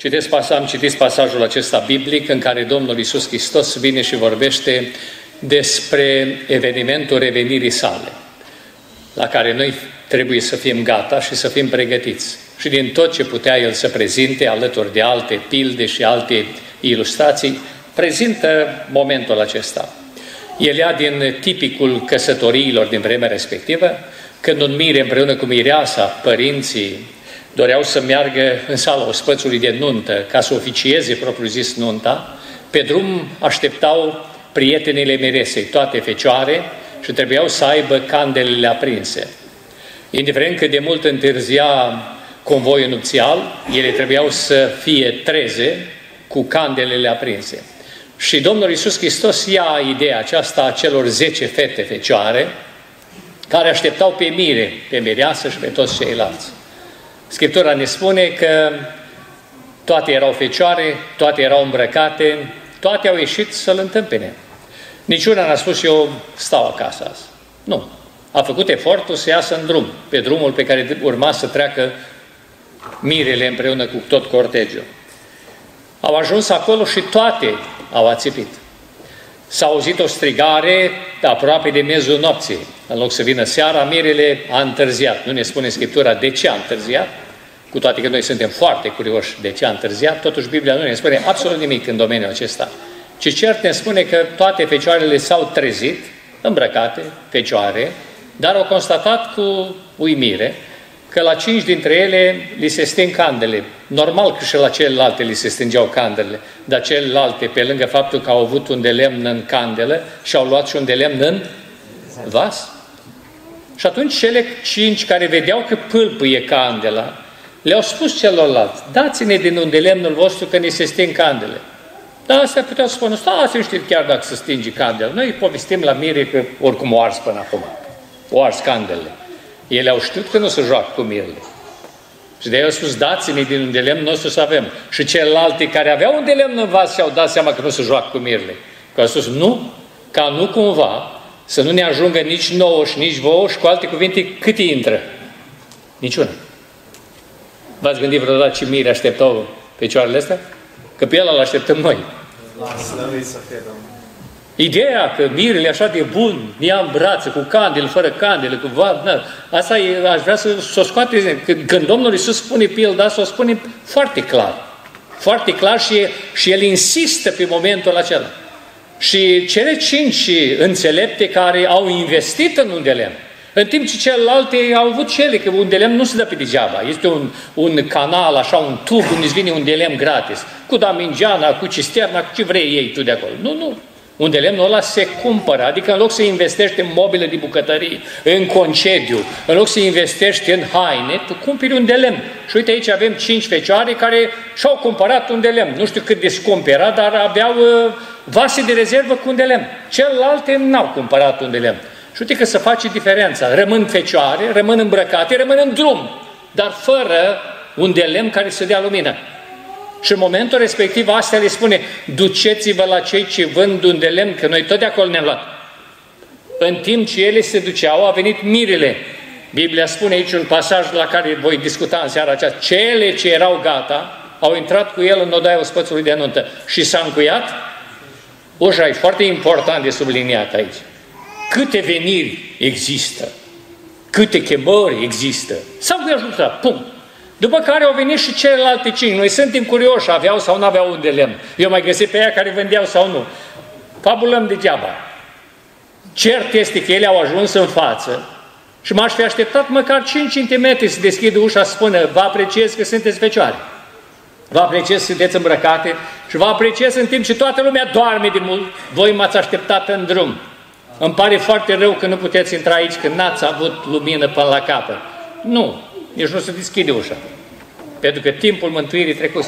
Citesc pas, am citit pasajul acesta biblic în care Domnul Isus Hristos vine și vorbește despre evenimentul revenirii sale, la care noi trebuie să fim gata și să fim pregătiți. Și din tot ce putea El să prezinte, alături de alte pilde și alte ilustrații, prezintă momentul acesta. El ia din tipicul căsătoriilor din vremea respectivă, când un mire împreună cu mireasa, părinții, doreau să meargă în sala ospățului de nuntă ca să oficieze propriu-zis nunta, pe drum așteptau prietenile miresei, toate fecioare, și trebuiau să aibă candelele aprinse. Indiferent cât de mult întârzia convoiul nupțial, ele trebuiau să fie treze cu candelele aprinse. Și Domnul Iisus Hristos ia ideea aceasta a celor zece fete fecioare, care așteptau pe mire, pe mireasă și pe toți ceilalți. Scriptura ne spune că toate erau fecioare, toate erau îmbrăcate, toate au ieșit să-L întâmpine. Niciuna n-a spus eu stau acasă azi. Nu. A făcut efortul să iasă în drum, pe drumul pe care urma să treacă mirele împreună cu tot cortegiul. Au ajuns acolo și toate au ațipit. S-a auzit o strigare aproape de mezul nopții. În loc să vină seara, mirele a întârziat. Nu ne spune Scriptura de ce a întârziat, cu toate că noi suntem foarte curioși de ce a întârziat, totuși Biblia nu ne spune absolut nimic în domeniul acesta. Ci cert ne spune că toate fecioarele s-au trezit, îmbrăcate, fecioare, dar au constatat cu uimire că la cinci dintre ele li se sting candele. Normal că și la celelalte li se stingeau candelele, dar celelalte, pe lângă faptul că au avut un de lemn în candelă și au luat și un de lemn în vas. Și atunci cele cinci care vedeau că pâlpâie candela, le-au spus celorlalți, dați-ne din unde lemnul vostru că ne se sting candele. Dar astea puteau să spună, stați nu știți chiar dacă se stinge candela. Noi povestim la mire că oricum o ars până acum. O ars candelele. Ele au știut că nu se joacă cu mirele. Și de au spus, dați-ne din un de lemn nostru să avem. Și celelalte care aveau un de lemn în vas și-au dat seama că nu se joacă cu mirele. Că au spus, nu, ca nu cumva să nu ne ajungă nici nouă și nici vouă și cu alte cuvinte, cât intră? Niciuna. V-ați gândit vreodată ce mire așteptau picioarele astea? Că pe el îl așteptăm noi. să fie, Domnul. Ideea că mirele așa de bun, ia în brațe, cu candele, fără candele, cu va, da, asta e, aș vrea să, să o scoate, când, când Domnul Iisus spune pilda, să o spune foarte clar. Foarte clar și, și El insistă pe momentul acela. Și cele cinci înțelepte care au investit în un de lemn, în timp ce celelalte au avut cele, că un de lemn nu se dă pe degeaba. Este un, un canal, așa, un tub unde îți vine un de lemn gratis. Cu damingeana, cu cisterna, cu ce vrei ei tu de acolo. Nu, nu unde lemnul ăla se cumpără, adică în loc să investești în mobile de bucătărie, în concediu, în loc să investești în haine, tu cumperi un de lemn. Și uite aici avem cinci fecioare care și-au cumpărat un de lemn. Nu știu cât de scump era, dar aveau uh, vase de rezervă cu un de lemn. Celelalte n-au cumpărat un de lemn. Și uite că se face diferența. Rămân fecioare, rămân îmbrăcate, rămân în drum, dar fără un de lemn care să dea lumină. Și în momentul respectiv astea le spune, duceți-vă la cei ce vând un de lemn, că noi tot de acolo ne-am luat. În timp ce ele se duceau, a venit mirele. Biblia spune aici un pasaj la care voi discuta în seara aceasta. Cele ce erau gata au intrat cu el în odaia ospățului de anuntă și s-a încuiat. Ușa e foarte important de subliniat aici. Câte veniri există, câte chemări există, s-au ajutat, punct. După care au venit și celelalte cinci. Noi suntem curioși, aveau sau nu aveau un de lemn. Eu mai găsit pe ea care vândeau sau nu. Fabulăm degeaba. Cert este că ele au ajuns în față și m-aș fi așteptat măcar 5 cm să deschidă ușa să spună vă apreciez că sunteți fecioare. Vă apreciez că sunteți îmbrăcate și vă apreciez în timp ce toată lumea doarme de mult. Voi m-ați așteptat în drum. Îmi pare foarte rău că nu puteți intra aici, că n-ați avut lumină până la capăt. Nu, nici nu se deschide ușa. Pentru că timpul mântuirii trecut.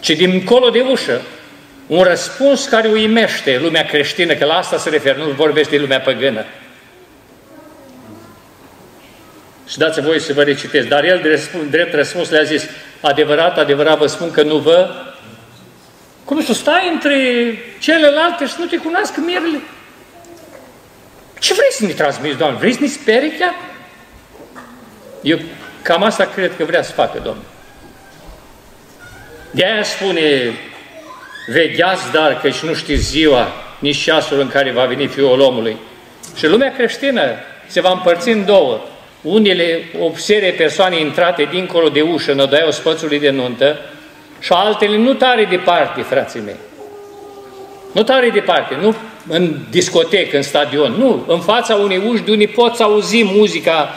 Ci dincolo de ușă, un răspuns care uimește lumea creștină, că la asta se referă, nu vorbește de lumea păgână. Și dați voi să vă recitesc. Dar el, drept răspuns, le-a zis, adevărat, adevărat vă spun că nu vă... Cum să stai între celelalte și nu te cunoască mierele? Ce vrei să ne transmiți, Doamne? Vrei să ne sperii chiar? Eu cam asta cred că vrea să facă Domnul. De aia spune, vegheați dar căci nu știți ziua, nici ceasul în care va veni Fiul omului. Și lumea creștină se va împărți în două. Unele, o serie persoane intrate dincolo de ușă, în odaia ospățului de nuntă, și altele nu tare departe, frații mei. Nu tare departe, nu în discotecă, în stadion, nu, în fața unei uși de unde poți auzi muzica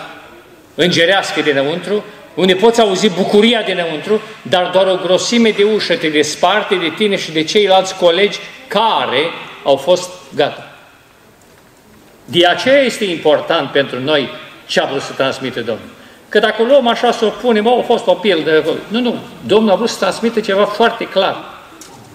îngerească dinăuntru, unde poți auzi bucuria dinăuntru, dar doar o grosime de ușă te desparte de tine și de ceilalți colegi care au fost gata. De aceea este important pentru noi ce a vrut să transmite Domnul. Că dacă luăm așa să o punem, a fost o pildă, nu, nu, Domnul a vrut să transmite ceva foarte clar.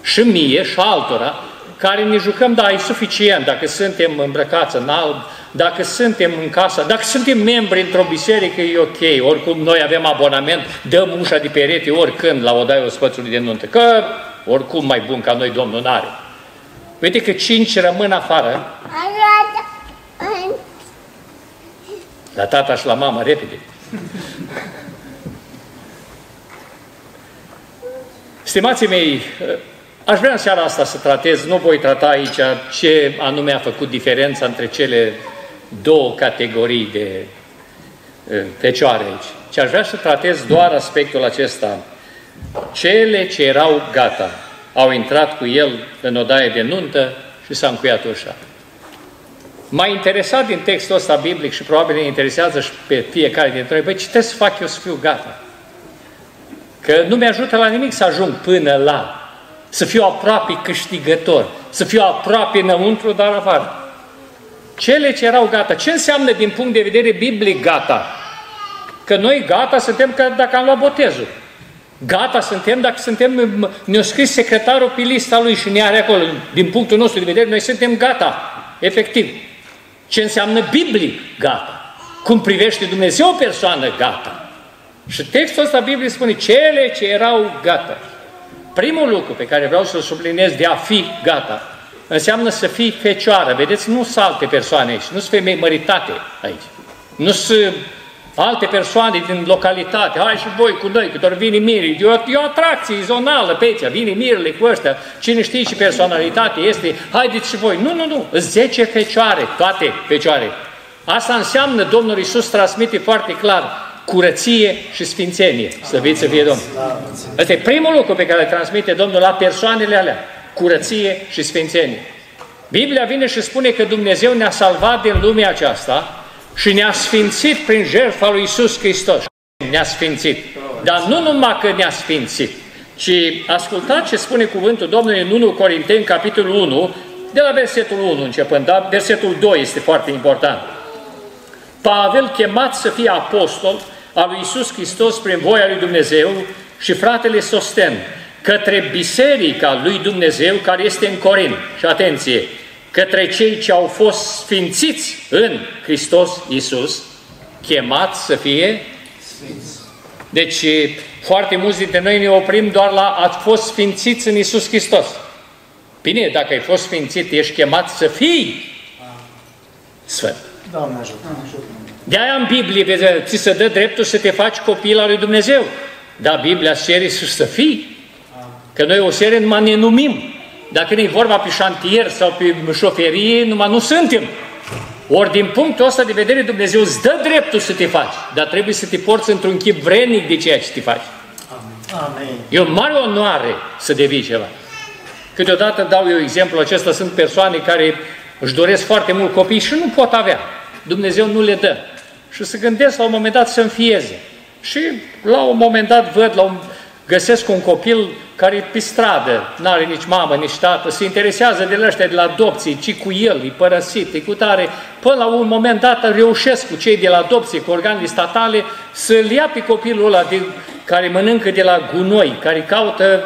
Și mie și altora, care ne jucăm, da, e suficient dacă suntem îmbrăcați în alb, dacă suntem în casa, dacă suntem membri într-o biserică, e ok, oricum noi avem abonament, dăm ușa de perete oricând la odaia ospățului de nuntă, că oricum mai bun ca noi Domnul n-are. Uite că cinci rămân afară. La tata și la mama, repede. Stimații mei, aș vrea în seara asta să tratez, nu voi trata aici ce anume a făcut diferența între cele două categorii de fecioare aici, ci aș vrea să tratez doar aspectul acesta. Cele ce erau gata au intrat cu el în odaie de nuntă și s-a încuiat ușa. M-a interesat din textul ăsta biblic și probabil ne interesează și pe fiecare dintre noi, băi, ce trebuie să fac eu să fiu gata? Că nu mi-ajută la nimic să ajung până la, să fiu aproape câștigător, să fiu aproape înăuntru, dar afară. Cele ce erau gata, ce înseamnă din punct de vedere biblic gata? Că noi gata suntem ca dacă am luat botezul. Gata suntem dacă suntem, ne-a scris secretarul pe lista lui și ne are acolo. Din punctul nostru de vedere, noi suntem gata, efectiv. Ce înseamnă biblic gata? Cum privește Dumnezeu o persoană gata? Și textul ăsta Biblie spune cele ce erau gata. Primul lucru pe care vreau să-l subliniez de a fi gata înseamnă să fii fecioară. Vedeți, nu sunt alte persoane aici, nu sunt femei măritate aici. Nu sunt alte persoane din localitate, hai și voi cu noi, că doar vine miri, e o, e o atracție zonală pe aici, vine mirile cu ăștia, cine știe ce personalitate este, haideți și voi. Nu, nu, nu, zece fecioare, toate fecioare. Asta înseamnă, Domnul Iisus transmite foarte clar, curăție și sfințenie. Să viți să fie Domnul. Ăsta e primul lucru pe care îl transmite Domnul la persoanele alea. Curăție și sfințenie. Biblia vine și spune că Dumnezeu ne-a salvat din lumea aceasta și ne-a sfințit prin jertfa lui Isus Hristos. Ne-a sfințit. Dar nu numai că ne-a sfințit, ci ascultați ce spune cuvântul Domnului în 1 Corinteni, capitolul 1, de la versetul 1 începând, dar versetul 2 este foarte important. Pavel, chemat să fie apostol al lui Isus Hristos prin voia lui Dumnezeu și fratele Sosten, către biserica lui Dumnezeu care este în Corint. Și atenție, către cei ce au fost sfințiți în Hristos Iisus, chemați să fie Sfinți. Deci, foarte mulți dintre noi ne oprim doar la ați fost sfințiți în Iisus Hristos. Bine, dacă ai fost sfințit, ești chemat să fii sfânt. Doamne ajută. De aia în Biblie ți se dă dreptul să te faci copil al lui Dumnezeu. Dar Biblia cere să fii. Că noi o serie numai ne numim. Dacă nu-i vorba pe șantier sau pe șoferie, numai nu suntem. Ori din punctul ăsta de vedere Dumnezeu îți dă dreptul să te faci, dar trebuie să te porți într-un chip vrenic de ceea ce te faci. Amen. E o mare onoare să devii ceva. Câteodată dau eu exemplu acesta, sunt persoane care își doresc foarte mult copii și nu pot avea. Dumnezeu nu le dă. Și se gândesc la un moment dat să înfieze. Și la un moment dat văd, la un, găsesc un copil care e pe stradă, nu are nici mamă, nici tată, se interesează de ăștia de la adopție, ci cu el, e părăsit, e cu tare. Până la un moment dat reușesc cu cei de la adopție, cu organele statale, să-l ia pe copilul ăla de, care mănâncă de la gunoi, care caută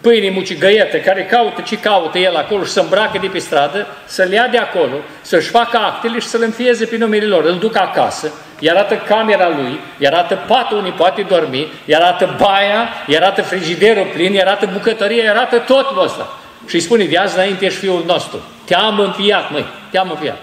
pâine mucigăietă, care caută ce caută el acolo și să îmbracă de pe stradă, să-l ia de acolo, să-și facă actele și să-l înfieze pe numele lor. Îl duc acasă, îi arată camera lui, îi arată patul unde poate dormi, îi arată baia, îi arată frigiderul plin, îi arată bucătăria, îi arată tot ăsta. Și îi spune, de azi înainte ești fiul nostru. Te-am înfiat, măi, te-am înfiat.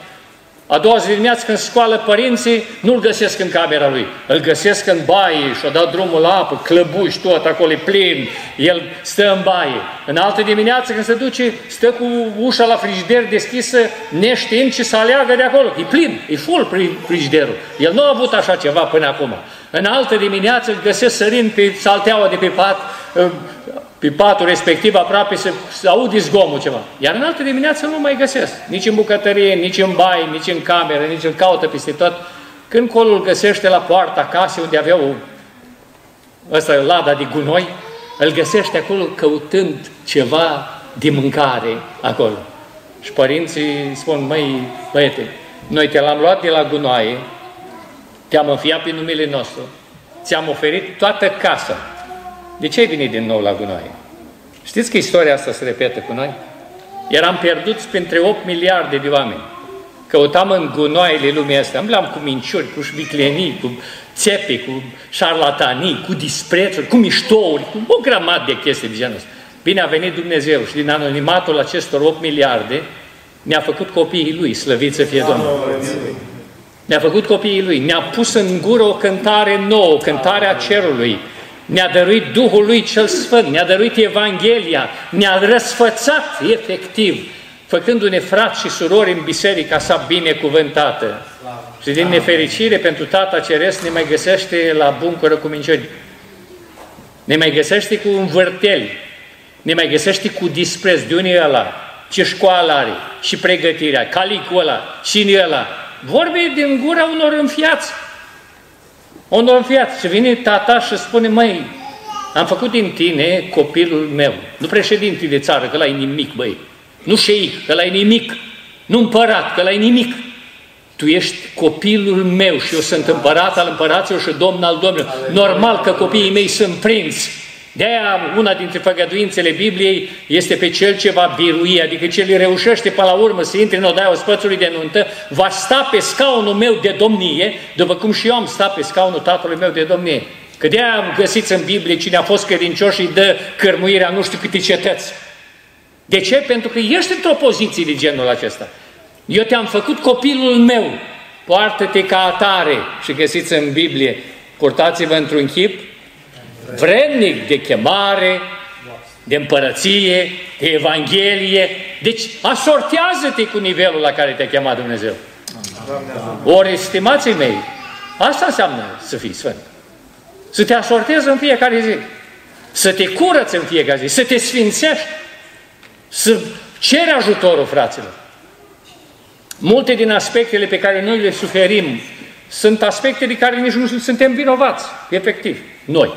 A doua zi dimineață când scoală părinții, nu-l găsesc în camera lui. Îl găsesc în baie și-o dat drumul la apă, clăbuși tot, acolo e plin. El stă în baie. În altă dimineață când se duce, stă cu ușa la frigider deschisă, neștiind ce să aleagă de acolo. E plin, e full frigiderul. El nu a avut așa ceva până acum. În altă dimineață îl găsesc sărind pe salteaua de pe pat, pe patul respectiv aproape să, să aud zgomul ceva. Iar în altă dimineață nu mai găsesc. Nici în bucătărie, nici în baie, nici în cameră, nici în caută peste tot. Când colul găsește la poarta casei unde avea o, ăsta, lada de gunoi, îl găsește acolo căutând ceva de mâncare acolo. Și părinții spun, măi, băiete, noi te l-am luat de la gunoaie, te-am înfiat pe numele nostru, ți-am oferit toată casa, de ce ai venit din nou la gunoaie? Știți că istoria asta se repetă cu noi? Eram pierduți printre 8 miliarde de oameni. Căutam în gunoaiele lumii astea, îmblam cu minciuri, cu șviclenii, cu țepe, cu șarlatanii, cu disprețuri, cu miștouri, cu o grămadă de chestii de genul ăsta. Bine a venit Dumnezeu și din anonimatul acestor 8 miliarde ne-a făcut copiii Lui, slăvit să fie Domnul. Ne-a făcut copiii Lui, ne-a pus în gură o cântare nouă, o cântare a cerului, ne-a dăruit Duhul Lui cel Sfânt, ne-a dăruit Evanghelia, ne-a răsfățat efectiv, făcându-ne frați și surori în biserica sa binecuvântată. Și din nefericire pentru Tata Ceresc ne mai găsește la buncură cu minciuni. Ne mai găsește cu învârteli, ne mai găsește cu dispreț. De unii ăla? Ce școală are? Și pregătirea? Calicul ăla? Cine ăla? Vorbe din gura unor înfiați. Un om fiat și vine tata și spune, măi, am făcut din tine copilul meu, nu președinte de țară, că la nimic, băi, nu șeic, că la nimic, nu împărat, că la nimic. Tu ești copilul meu și eu sunt împărat al împăraților și domn al domnilor. Normal că copiii mei sunt prinți. De-aia una dintre făgăduințele Bibliei este pe cel ce va birui, adică cel reușește până la urmă să intre în odaia spățului de nuntă, va sta pe scaunul meu de domnie, după cum și eu am stat pe scaunul tatălui meu de domnie. Că de-aia am găsit în Biblie cine a fost credincios și îi dă cărmuirea nu știu câte cetăți. De ce? Pentru că ești într-o poziție de genul acesta. Eu te-am făcut copilul meu, poartă-te ca atare și găsiți în Biblie, purtați-vă într-un chip vrednic de chemare, de împărăție, de Evanghelie. Deci asortează-te cu nivelul la care te-a chemat Dumnezeu. Ori, estimații mei, asta înseamnă să fii sfânt. Să te asortezi în fiecare zi. Să te curăți în fiecare zi. Să te sfințești. Să ceri ajutorul, fraților. Multe din aspectele pe care noi le suferim sunt aspecte de care nici nu suntem vinovați, efectiv, noi.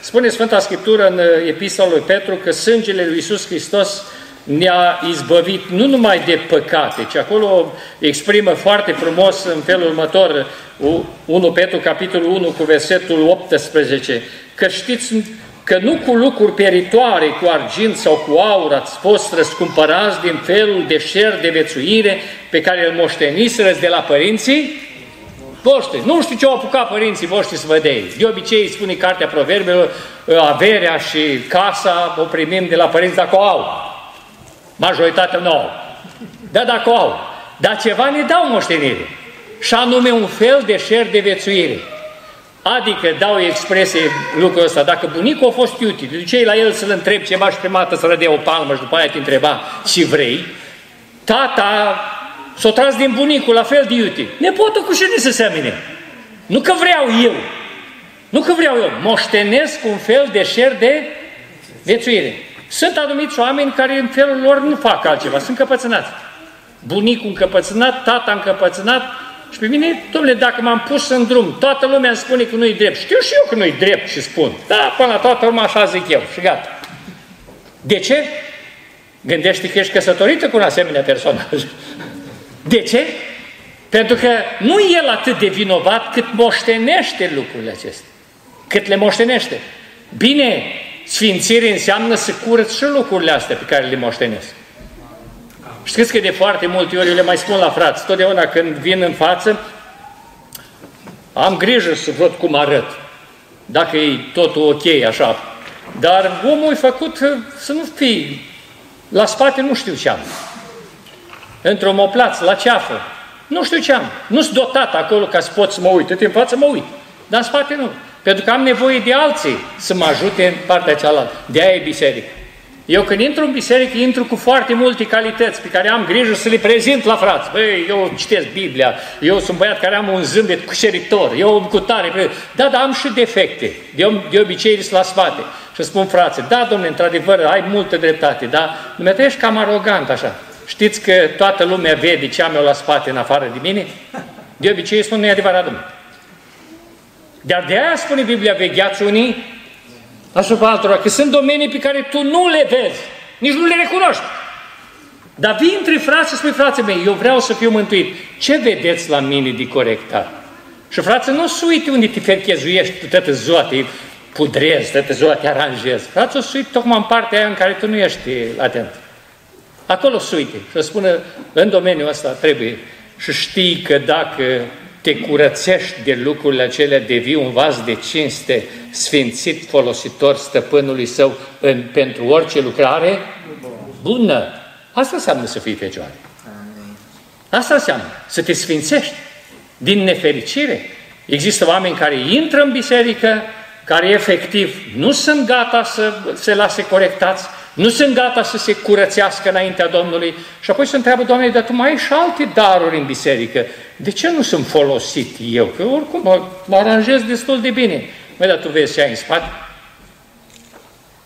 Spune Sfânta Scriptură în uh, Epistola lui Petru că sângele lui Iisus Hristos ne-a izbăvit nu numai de păcate, ci acolo exprimă foarte frumos în felul următor 1 Petru, capitolul 1, cu versetul 18, că știți că nu cu lucruri peritoare, cu argint sau cu aur ați fost răscumpărați din felul de șer de vețuire pe care îl moșteniserăți de la părinții voștri. Nu știu ce au apucat părinții voștri să vă dea. De obicei spune cartea proverbelor, averea și casa o primim de la părinți dacă o au. Majoritatea nu au. Da, dacă o au. Dar ceva ne dau moștenire. Și anume un fel de șer de vețuire. Adică dau expresie lucrul ăsta, dacă bunicul a fost iutit, de ce la el să-l întreb ceva și prima dată să rădea o palmă și după aia te întreba ce vrei, tata S-o tras din bunicul, la fel de iute. Nepotul cu cine să semene? Nu că vreau eu. Nu că vreau eu. Moștenesc un fel de șer de viețuire. Sunt anumiți oameni care în felul lor nu fac altceva, sunt încăpățânați. Bunicul încăpățânat, tata încăpățânat și pe mine, domnule, dacă m-am pus în drum, toată lumea îmi spune că nu-i drept. Știu și eu că nu-i drept și spun. Da, până la toată lumea așa zic eu și gata. De ce? Gândește că ești căsătorită cu un asemenea personaj. De ce? Pentru că nu el atât de vinovat cât moștenește lucrurile acestea. Cât le moștenește. Bine, sfințire înseamnă să curăț și lucrurile astea pe care le moștenesc. Știți că de foarte multe ori eu le mai spun la frați, totdeauna când vin în față, am grijă să văd cum arăt, dacă e totul ok așa. Dar omul e făcut să nu fii, la spate nu știu ce am într-o moplață, la ceafă. Nu știu ce am. Nu sunt dotat acolo ca să pot să mă uit. Tot în față mă uit. Dar în spate nu. Pentru că am nevoie de alții să mă ajute în partea cealaltă. De aia e biserică. Eu când intru în biserică, intru cu foarte multe calități pe care am grijă să le prezint la frați. Băi, eu citesc Biblia, eu sunt băiat care am un zâmbet cușeritor, eu cu tare. Da, dar am și defecte. De, de obicei sunt la spate. Și spun frații, da, domnule, într-adevăr, ai multă dreptate, dar nu ești cam arogant așa. Știți că toată lumea vede ce am eu la spate în afară de mine? De obicei spun, nu e adevărat, domnule. Dar de aia spune Biblia, vegheați unii asupra altora, că sunt domenii pe care tu nu le vezi, nici nu le recunoști. Dar vii între frați și spui, frații mei, eu vreau să fiu mântuit. Ce vedeți la mine de corectat? Și frate, nu se uite unde te ferchezuiești toată ziua, te pudrezi, toată ziua te aranjezi. Frate, o să uite tocmai în partea aia în care tu nu ești atent. Acolo se uite și spună, în domeniul ăsta trebuie și știi că dacă te curățești de lucrurile acelea, devii un vas de cinste, sfințit, folositor stăpânului său în, pentru orice lucrare bună. Asta înseamnă să fii fecioare. Asta înseamnă să te sfințești din nefericire. Există oameni care intră în biserică, care efectiv nu sunt gata să se lase corectați, nu sunt gata să se curățească înaintea Domnului și apoi se întreabă, Doamne, dar tu mai ai și alte daruri în biserică. De ce nu sunt folosit eu? Că oricum mă, mă aranjez destul de bine. Măi, dar tu vezi ce ai în spate?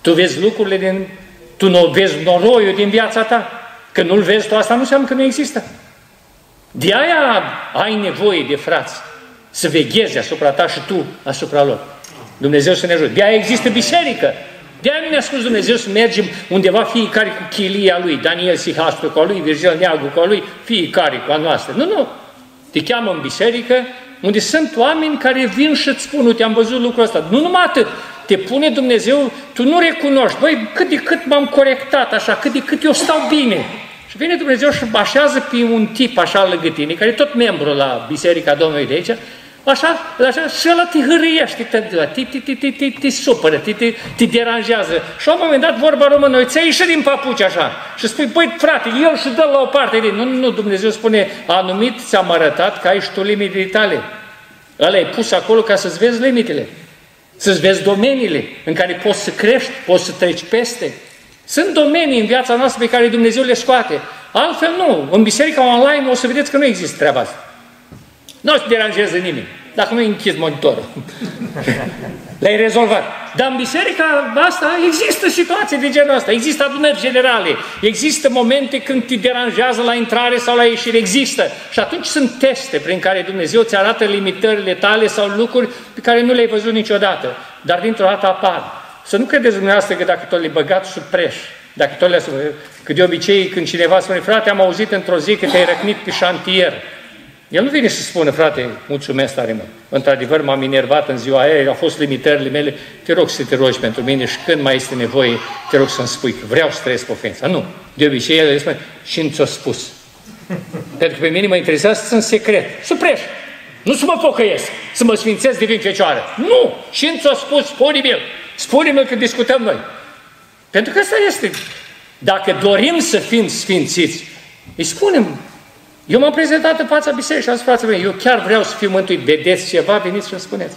Tu vezi lucrurile din... Tu nu vezi noroiul din viața ta? Că nu-l vezi tu, asta nu înseamnă că nu există. De aia ai nevoie de frați să veghezi asupra ta și tu asupra lor. Dumnezeu să ne ajute. De aia există biserică. De aia nu ne-a spus Dumnezeu să mergem undeva fiecare cu chilia lui, Daniel Sihastru cu a lui, Virgil Neagu cu a lui, fiecare cu a noastră. Nu, nu. Te cheamă în biserică unde sunt oameni care vin și îți spun, uite, am văzut lucrul ăsta. Nu numai atât, te pune Dumnezeu, tu nu recunoști, băi, cât de cât m-am corectat așa, cât de cât eu stau bine. Și vine Dumnezeu și așează pe un tip așa lângă tine, care e tot membru la Biserica Domnului de aici, Așa, așa, și ăla te hâriește, te, te, te, te, te, te, te supără, te, te, te deranjează. Și la un moment dat vorba română, ți-ai ieșit din papuci așa și spui, păi frate, el și dă la o parte. De... Nu, nu, Dumnezeu spune, anumit ți-am arătat că ai și tu limitele tale. Ăla e pus acolo ca să-ți vezi limitele, să-ți vezi domeniile în care poți să crești, poți să treci peste. Sunt domenii în viața noastră pe care Dumnezeu le scoate. Altfel nu. În biserica online o să vedeți că nu există treaba asta. Nu o să deranjeze nimeni. Dacă nu i închis monitorul. Le-ai rezolvat. Dar în biserica asta există situații de genul ăsta. Există adunări generale. Există momente când te deranjează la intrare sau la ieșire. Există. Și atunci sunt teste prin care Dumnezeu ți arată limitările tale sau lucruri pe care nu le-ai văzut niciodată. Dar dintr-o dată apar. Să nu credeți dumneavoastră că dacă tot le băgați sub preș, dacă tot le Că de obicei când cineva spune, frate, am auzit într-o zi că te-ai răcnit pe șantier. El nu vine să spună, frate, mulțumesc tare mult. Într-adevăr, m-am inervat în ziua aia, au fost limitările mele, te rog să te rogi pentru mine și când mai este nevoie, te rog să-mi spui că vreau să trăiesc ofensa. Nu. De obicei, el îi spune, și nu ți-o spus. pentru că pe mine mă interesează să sunt secret. Supreș. Nu să mă pocăiesc, să mă sfințesc divin fecioară. Nu! Și nu ți-o spus, spune-mi-l. Spune-mi că discutăm noi. Pentru că asta este. Dacă dorim să fim sfințiți, îi spunem, eu m-am prezentat în fața bisericii și am spus, frații mei, eu chiar vreau să fiu mântuit. Vedeți ceva? Veniți și îmi spuneți.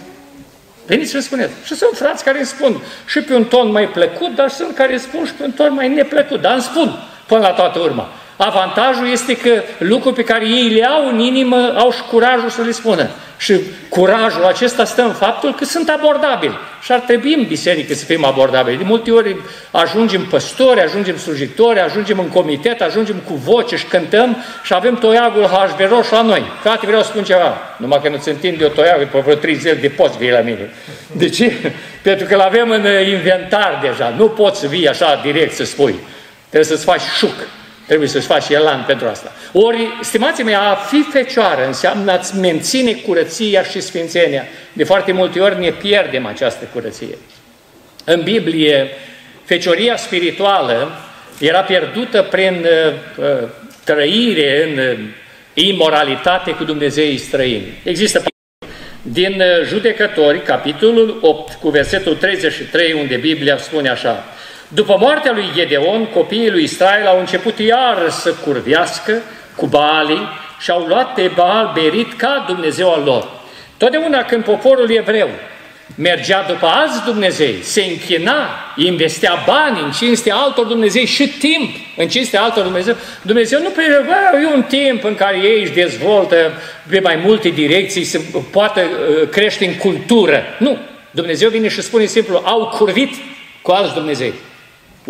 Veniți și îmi spuneți. Și sunt frați care îmi spun și pe un ton mai plăcut, dar sunt care îmi spun și pe un ton mai neplăcut. Dar îmi spun până la toată urma. Avantajul este că lucruri pe care ei le au în inimă, au și curajul să le spună. Și curajul acesta stă în faptul că sunt abordabili. Și ar trebui în biserică să fim abordabili. De multe ori ajungem păstori, ajungem slujitori, ajungem în comitet, ajungem cu voce și cântăm și avem toiagul HB roșu la noi. Frate, vreau să spun ceva. Numai că nu-ți întinde o toiagă, pe vreo trei zile de poți vii la mine. De ce? Pentru că l-avem în inventar deja. Nu poți să vii așa direct să spui. Trebuie să-ți faci șuc. Trebuie să-și faci elan pentru asta. Ori, stimații mei, a fi fecioară înseamnă a-ți menține curăția și sfințenia. De foarte multe ori ne pierdem această curăție. În Biblie, fecioria spirituală era pierdută prin uh, uh trăire în uh, imoralitate cu Dumnezei străini. Există din uh, Judecători, capitolul 8, cu versetul 33, unde Biblia spune așa, după moartea lui Gedeon, copiii lui Israel au început iar să curvească cu balii, și au luat pe Baal Berit ca Dumnezeu al lor. Totdeauna când poporul evreu mergea după alți Dumnezei, se închina, investea bani în cinstea altor Dumnezei și timp în cinstea altor Dumnezei. Dumnezeu nu prevede un timp în care ei își dezvoltă pe mai multe direcții, să poată uh, crește în cultură. Nu. Dumnezeu vine și spune simplu, au curvit cu alți Dumnezei.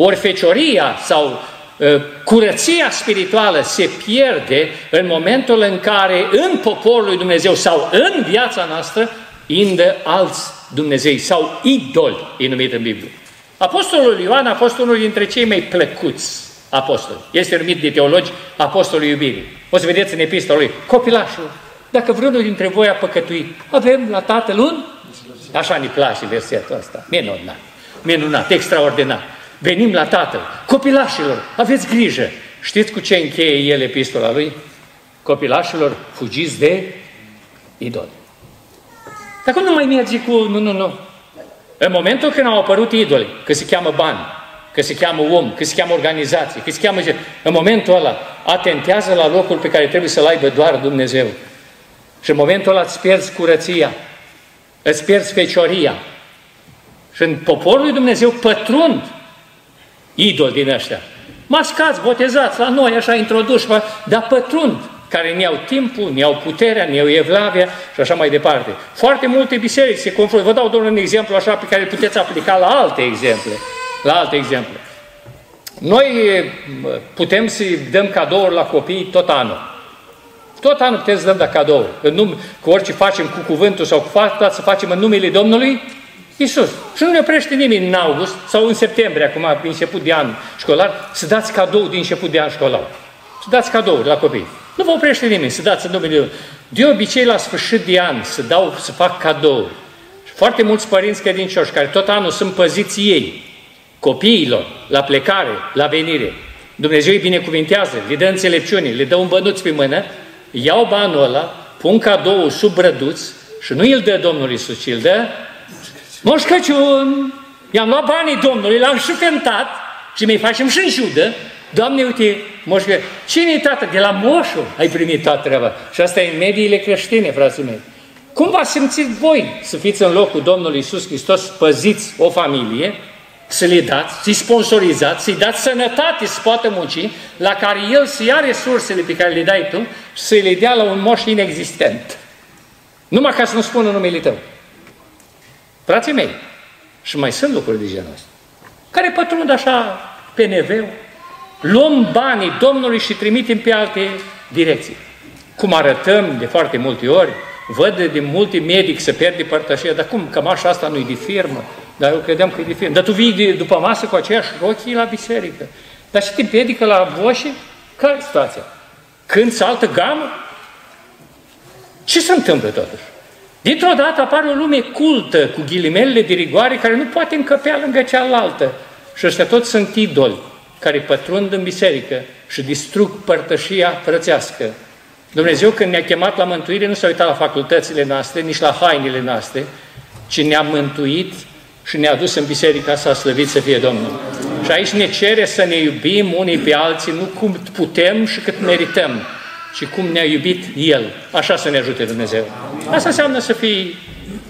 Ori fecioria sau uh, curăția spirituală se pierde în momentul în care în poporul lui Dumnezeu sau în viața noastră indă alți Dumnezei sau idoli, e numit în Biblie. Apostolul Ioan a fost unul dintre cei mai plăcuți apostoli. Este numit de teologi apostolul iubirii. O să vedeți în epistola lui, copilașul, dacă vreunul dintre voi a păcătuit, avem la Tatăl un? Așa ne place versetul ăsta. Minunat, minunat, extraordinar. Venim la Tatăl. Copilașilor, aveți grijă. Știți cu ce încheie el epistola lui? Copilașilor, fugiți de idoli. Dar cum nu mai merge cu... Nu, nu, nu. În momentul când au apărut idoli, că se cheamă bani, că se cheamă om, că se cheamă organizație, că se cheamă... În momentul ăla, atentează la locul pe care trebuie să-l aibă doar Dumnezeu. Și în momentul ăla îți pierzi curăția, îți pierzi fecioria. Și în poporul lui Dumnezeu pătrund idol din ăștia. Mascați, botezați la noi, așa introduși, dar pătrund care ne iau timpul, ne iau puterea, ne iau evlavia și așa mai departe. Foarte multe biserici se confruntă. Vă dau doar un exemplu așa pe care îl puteți aplica la alte exemple. La alte exemple. Noi putem să dăm cadouri la copii tot anul. Tot anul putem să dăm de cadouri. În cu orice facem cu cuvântul sau cu fapta, să facem în numele Domnului Isus. Și nu ne oprește nimeni în august sau în septembrie, acum, început de an școlar, să dați cadou din început de an școlar. Să dați cadouri la copii. Nu vă oprește nimeni să dați în numele De obicei, la sfârșit de an, să, dau, să fac cadou. Și foarte mulți părinți credincioși, care tot anul sunt păziți ei, copiilor, la plecare, la venire. Dumnezeu îi binecuvintează, le dă înțelepciune, le dă un bănuț pe mână, iau banul ăla, pun cadou sub brăduț și nu îl dă Domnul Iisus, ci îl dă Moș Crăciun, i-am luat banii Domnului, l-am șupentat și mi-i facem și în judă, Doamne, uite, moș, cine e tată? De la moșul ai primit toată treaba. Și asta e în mediile creștine, frații mei. Cum v-ați simțit voi să fiți în locul Domnului Isus Hristos, păziți o familie, să le dați, să-i sponsorizați, să-i dați sănătate să poată munci, la care El să ia resursele pe care le dai tu și să le dea la un moș inexistent. Numai ca să nu spună numele tău. Frații mei, și mai sunt lucruri de genul ăsta, care pătrund așa pe neveu, luăm banii Domnului și trimitem pe alte direcții. Cum arătăm de foarte multe ori, văd de multe medici să pierde părtășia, dar cum, cămașa asta nu-i de firmă, dar eu credeam că e de firmă. Dar tu vii de, după masă cu aceeași rochii la biserică. Dar și te împiedică la voșii? Care e situația? Când altă gamă? Ce se întâmplă totuși? Dintr-o dată apare o lume cultă, cu ghilimelele de rigoare, care nu poate încăpea lângă cealaltă. Și ăștia toți sunt idoli care pătrund în biserică și distrug părtășia frățească. Dumnezeu când ne-a chemat la mântuire nu s-a uitat la facultățile noastre, nici la hainele noastre, ci ne-a mântuit și ne-a dus în biserica sa, slăvit să fie Domnul. Și aici ne cere să ne iubim unii pe alții, nu cum putem și cât merităm, ci cum ne-a iubit El. Așa să ne ajute Dumnezeu. Asta înseamnă să fii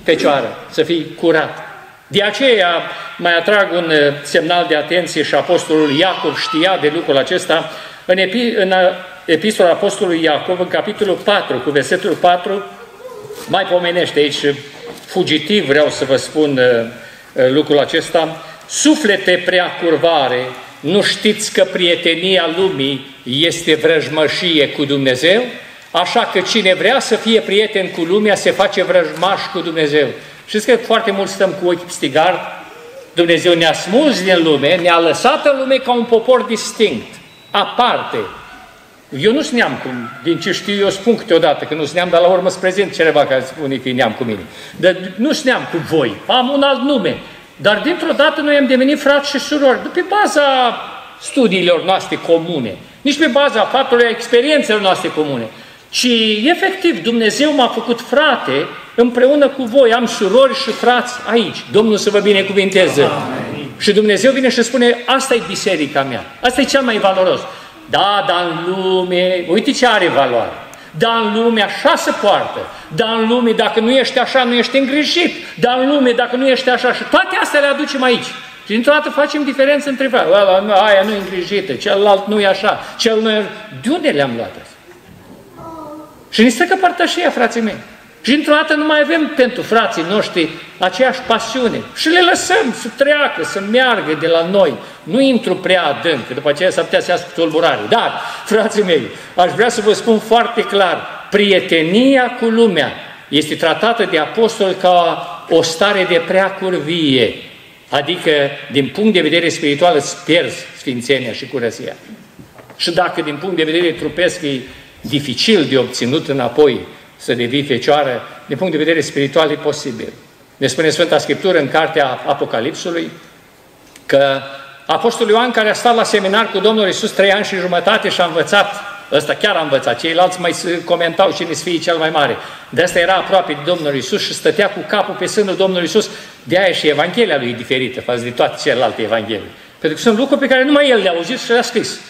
fecioară, să fii curat. De aceea mai atrag un uh, semnal de atenție și Apostolul Iacov știa de lucrul acesta în, epi, în uh, epistola Apostolului Iacov, în capitolul 4, cu versetul 4, mai pomenește aici, fugitiv vreau să vă spun uh, lucrul acesta, suflete prea curvare, nu știți că prietenia lumii este vrăjmășie cu Dumnezeu? Așa că cine vrea să fie prieten cu lumea se face vrăjmaș cu Dumnezeu. Știți că foarte mult stăm cu ochi peste gard? Dumnezeu ne-a smuls din lume, ne-a lăsat în lume ca un popor distinct, aparte. Eu nu sunt neam, cum, din ce știu eu spun câteodată, că nu sunt neam, dar la urmă sunt prezent cineva care spune că e neam cu mine. Dar nu sunt neam cu voi, am un alt nume. Dar dintr-o dată noi am devenit frați și surori, pe baza studiilor noastre comune, nici pe baza faptului experiențelor noastre comune, ci efectiv Dumnezeu m-a făcut frate împreună cu voi, am surori și frați aici. Domnul să vă binecuvinteze. Amin. Și Dumnezeu vine și spune, asta e biserica mea, asta e cel mai valoros. Da, dar în lume, uite ce are valoare. Dar în lume așa se poartă. Dar în lume, dacă nu ești așa, nu ești îngrijit. Dar în lume, dacă nu ești așa, și toate astea le aducem aici. Și dintr-o dată facem diferență între frați. Aia nu e îngrijită, celălalt nu e așa, cel nu e... De unde le-am luat asta? Și ni că părtășia, frații mei. Și într-o dată nu mai avem pentru frații noștri aceeași pasiune. Și le lăsăm să treacă, să meargă de la noi. Nu intru prea adânc, că după aceea s-ar putea să iasă cu tulburare. Dar, frații mei, aș vrea să vă spun foarte clar, prietenia cu lumea este tratată de apostol ca o stare de prea curvie. Adică, din punct de vedere spiritual, îți pierzi sfințenia și curăția. Și dacă din punct de vedere trupesc e dificil de obținut înapoi să devii fecioară, din punct de vedere spiritual e posibil. Ne spune Sfânta Scriptură în cartea Apocalipsului că Apostolul Ioan, care a stat la seminar cu Domnul Isus trei ani și jumătate și a învățat, ăsta chiar a învățat, ceilalți mai comentau cine să fie cel mai mare. De asta era aproape de Domnul Isus și stătea cu capul pe sânul Domnului Isus. De aia și Evanghelia lui e diferită față de toate celelalte Evanghelii. Pentru că sunt lucruri pe care numai el le-a auzit și le-a scris.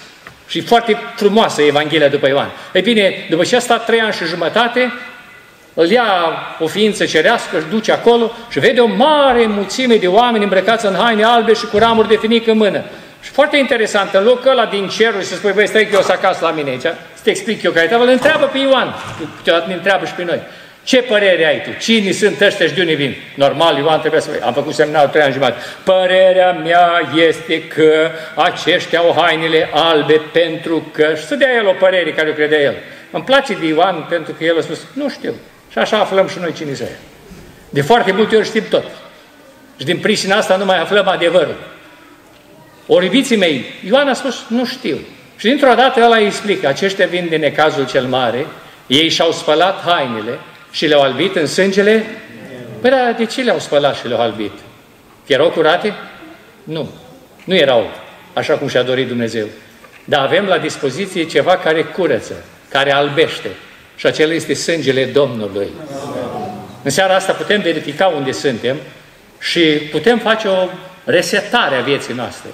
Și foarte frumoasă Evanghelia după Ioan. Ei bine, după ce a stat trei ani și jumătate, îl ia o ființă cerească, își duce acolo și vede o mare mulțime de oameni îmbrăcați în haine albe și cu ramuri de finic în mână. Și foarte interesant, în locul ăla din cerul și să spui, băi, stai că eu să acasă la mine aici, să te explic eu care îl întreabă pe Ioan, câteodată ne întreabă și pe noi. Ce părere ai tu? Cine sunt ăștia și de unde vin? Normal, Ioan trebuie să... Am făcut semnal trei ani jumătate. Părerea mea este că aceștia au hainele albe pentru că... Și să dea el o părere care o credea el. Îmi place de Ioan pentru că el a spus, nu știu. Și așa aflăm și noi cine să De foarte multe ori știm tot. Și din pricina asta nu mai aflăm adevărul. Oribiții mei, Ioan a spus, nu știu. Și dintr-o dată ăla îi explică, aceștia vin din necazul cel mare, ei și-au spălat hainele și le-au albit în sângele? Păi dar de ce le-au spălat și le-au albit? Că erau curate? Nu. Nu erau așa cum și-a dorit Dumnezeu. Dar avem la dispoziție ceva care curăță, care albește. Și acela este sângele Domnului. În seara asta putem verifica unde suntem și putem face o resetare a vieții noastre.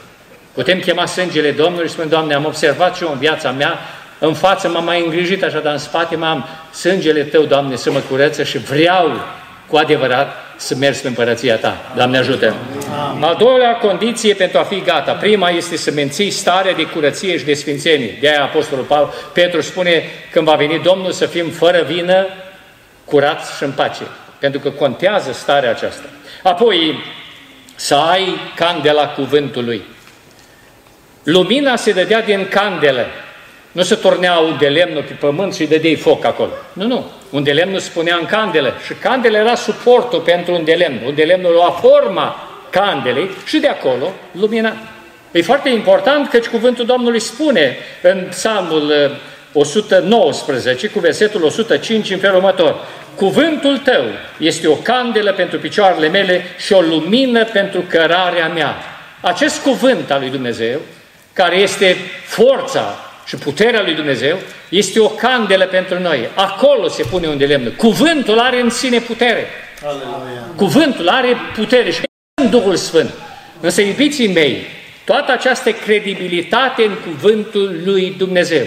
Putem chema sângele Domnului și spune, Doamne, am observat și eu în viața mea în față m-am mai îngrijit așa, dar în spate m-am sângele Tău, Doamne, să mă curăță și vreau cu adevărat să mergi pe împărăția Ta. Doamne ajută! Al doilea condiție pentru a fi gata. Prima este să menții starea de curăție și de sfințenie. De aia Apostolul Paul, Petru spune când va veni Domnul să fim fără vină, curați și în pace. Pentru că contează starea aceasta. Apoi, să ai candela cuvântului. Lumina se dădea din candelă. Nu se torneau de lemnul pe pământ și îi dădeai foc acolo. Nu, nu. Un de lemnul se punea în candelă și candela era suportul pentru un de lemn. Un de lemnul lua forma candelei și de acolo lumina. E foarte important căci cuvântul Domnului spune în psalmul 119 uh, cu versetul 105 în felul următor. Cuvântul tău este o candelă pentru picioarele mele și o lumină pentru cărarea mea. Acest cuvânt al lui Dumnezeu, care este forța și puterea lui Dumnezeu este o candelă pentru noi. Acolo se pune un de lemn. Cuvântul are în sine putere. Aleluia. Cuvântul are putere și în Duhul Sfânt. Însă, iubiții mei, toată această credibilitate în cuvântul lui Dumnezeu.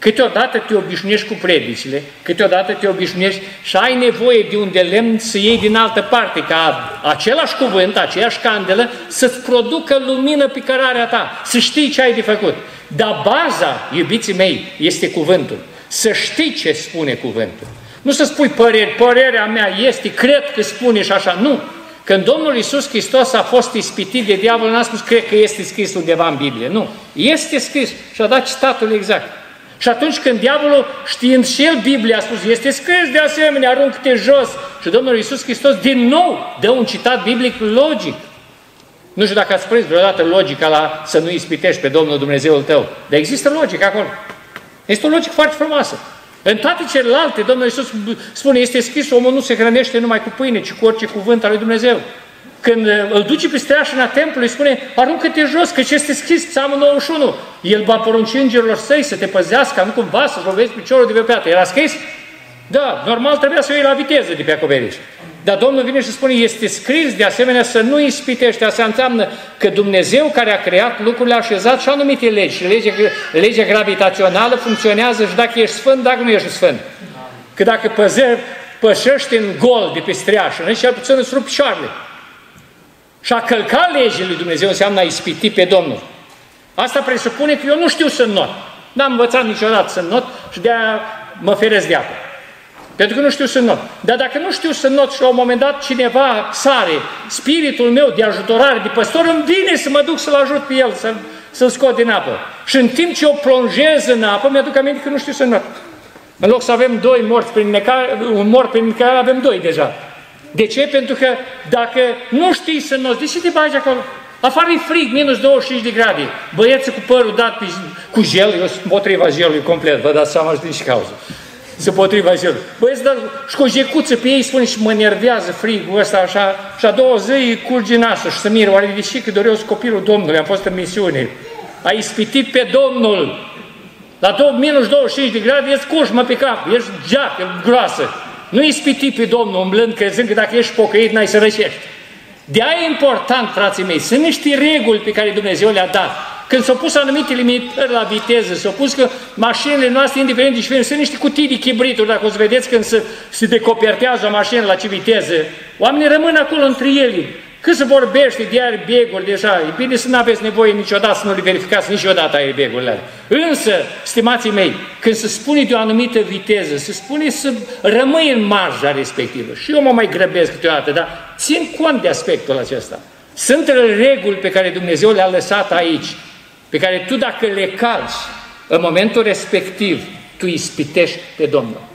Câteodată te obișnuiești cu predicile, câteodată te obișnuiești și ai nevoie de un de lemn să iei din altă parte, ca același cuvânt, aceeași candelă, să-ți producă lumină pe cărarea ta, să știi ce ai de făcut. Dar baza, iubiții mei, este cuvântul. Să știi ce spune cuvântul. Nu să spui păreri, părerea mea este, cred că spune și așa. Nu. Când Domnul Isus Hristos a fost ispitit de diavol, n-a spus, cred că este scris undeva în Biblie. Nu. Este scris și a dat citatul exact. Și atunci când diavolul, știind și el Biblia, a spus, este scris de asemenea, aruncă-te jos. Și Domnul Isus Hristos din nou dă un citat biblic logic. Nu știu dacă ați prins vreodată logica la să nu ispitești pe Domnul Dumnezeul tău. Dar există logică acolo. Este o logică foarte frumoasă. În toate celelalte, Domnul Iisus spune, este scris, omul nu se hrănește numai cu pâine, ci cu orice cuvânt al lui Dumnezeu. Când uh, îl duce pe streașina templului, spune, aruncă-te jos, că ce este scris, Psalmul 91. El va porunci îngerilor săi să te păzească, nu cumva să lovezi piciorul de pe piatră. Era scris? Da, normal trebuia să o iei la viteză de pe acoperiș. Dar Domnul vine și spune, este scris de asemenea să nu ispitești. Asta înseamnă că Dumnezeu care a creat lucrurile a așezat și anumite legi. Și legea, legea gravitațională funcționează și dacă ești sfânt, dacă nu ești sfânt. Că dacă păze, pășești în gol de pe streașă, și cel puțin îți rup picioarele. Și a călca legile lui Dumnezeu înseamnă a ispiti pe Domnul. Asta presupune că eu nu știu să not. N-am învățat niciodată să not și de-aia mă feresc de apă. Pentru că nu știu să not. Dar dacă nu știu să not și la un moment dat cineva sare, spiritul meu de ajutorare, de păstor, îmi vine să mă duc să-l ajut pe el, să-l să scot din apă. Și în timp ce o plonjez în apă, mi-aduc aminte că nu știu să not. În loc să avem doi morți prin necare, un mort prin necare, avem doi deja. De ce? Pentru că dacă nu știi să noți, de ce te bagi acolo? Afară e frig, minus 25 de grade. Băieții cu părul dat pe, cu gel, eu sunt împotriva gelului complet, vă dați seama și din și cauză. Se potriva gelului. Băieți, dar și cu o jecuță pe ei, spune și mă nervează frigul ăsta așa, și a doua zi curge nasul și să miră, oare de ce că doreau copilul Domnului, am fost în misiune. A ispitit pe Domnul. La tot minus 25 de grade, ești cușmă pe cap, ești geacă, groasă. Nu ispiti pe Domnul umblând, crezând că dacă ești pocăit, n-ai să răcești. De aia e important, frații mei, sunt niște reguli pe care Dumnezeu le-a dat. Când s-au pus anumite limitări la viteză, s-au pus că mașinile noastre, indiferent de ce sunt niște cutii de chibrituri, dacă o să vedeți când se, se decopertează o mașină la ce viteză, oamenii rămân acolo între ele. Cât se vorbește de airbag-uri deja, e bine să nu aveți nevoie niciodată să nu le verificați niciodată airbag-urile Însă, stimații mei, când se spune de o anumită viteză, se spune să rămâi în marja respectivă. Și eu mă mai grăbesc câteodată, dar țin cont de aspectul acesta. Sunt reguli pe care Dumnezeu le-a lăsat aici, pe care tu dacă le calci, în momentul respectiv, tu ispitești pe Domnul.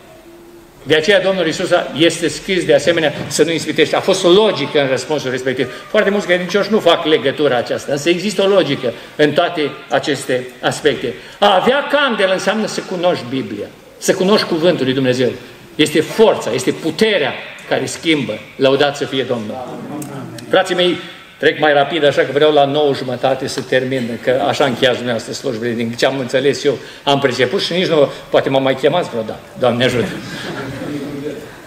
De aceea Domnul Iisus este scris de asemenea să nu ispitești. A fost o logică în răspunsul respectiv. Foarte mulți credincioși nu fac legătura aceasta, însă există o logică în toate aceste aspecte. A avea candelă înseamnă să cunoști Biblia, să cunoști Cuvântul lui Dumnezeu. Este forța, este puterea care schimbă. Lăudați să fie Domnul. Frații mei, trec mai rapid, așa că vreau la 9 jumătate să termin, că așa încheiați dumneavoastră slujbele, din ce am înțeles eu, am priceput și nici nu, poate mă mai chemați vreodată, Doamne ajută.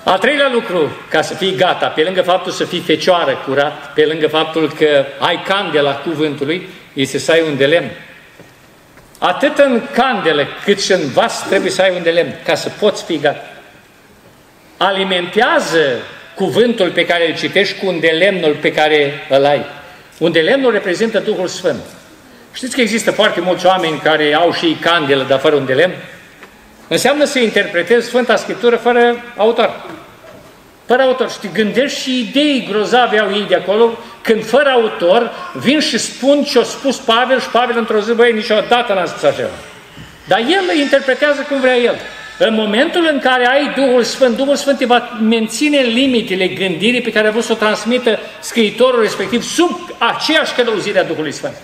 Al treilea lucru, ca să fii gata, pe lângă faptul să fii fecioară curat, pe lângă faptul că ai candela cuvântului, este să ai un de lemn. Atât în candelă cât și în vas trebuie să ai un de lemn, ca să poți fi gata. Alimentează cuvântul pe care îl citești cu un de lemnul pe care îl ai. Un de lemnul reprezintă Duhul Sfânt. Știți că există foarte mulți oameni care au și candelă, dar fără un de lemn? Înseamnă să interpretezi Sfânta Scriptură fără autor. Fără autor. Și te gândești și idei grozave au ei de acolo, când fără autor vin și spun ce a spus Pavel și Pavel într-o zi, băi, niciodată n-a spus așa. Dar el îl interpretează cum vrea el. În momentul în care ai Duhul Sfânt, Duhul Sfânt te va menține limitele gândirii pe care a vrut să o transmită scriitorul respectiv sub aceeași călăuzire a Duhului Sfânt.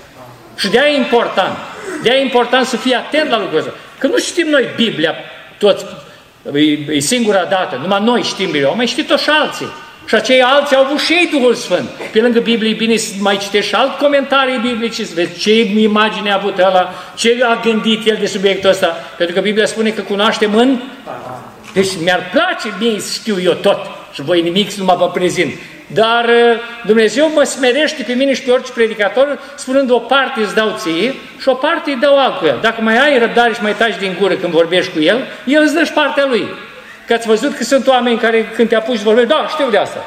Și de aia e important. De aia e important să fii atent la lucrul ăsta. Că nu știm noi Biblia toți, e, e singura dată, numai noi știm Biblia, au mai știt-o și alții. Și acei alții au avut și ei Duhul Sfânt. Pe lângă Biblie e bine să mai citești și alt comentarii biblice, să vezi ce imagine a avut ăla, ce a gândit el de subiectul ăsta. Pentru că Biblia spune că cunoaștem în... Deci mi-ar place mie să știu eu tot și voi nimic să nu mă vă prezint. Dar uh, Dumnezeu mă smerește pe mine și pe orice predicator, spunând o parte îți dau ție și o parte îi dau altuia. Dacă mai ai răbdare și mai taci din gură când vorbești cu el, el îți dă și partea lui. Că ați văzut că sunt oameni care când te apuci să vorbești, da, știu de asta.